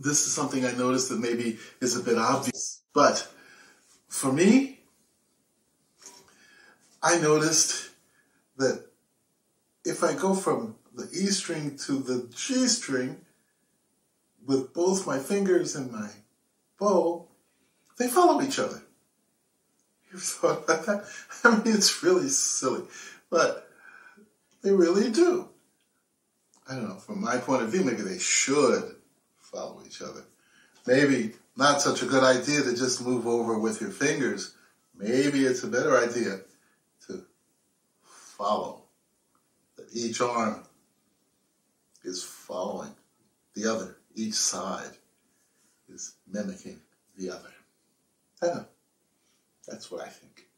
this is something I noticed that maybe is a bit obvious. But for me, I noticed that if I go from the E string to the G string with both my fingers and my bow, they follow each other. You've thought about that? I mean, it's really silly, but they really do. I don't know, from my point of view, maybe they should follow each other. Maybe not such a good idea to just move over with your fingers. Maybe it's a better idea to follow. That each arm is following the other. Each side is mimicking the other. I know. That's what I think.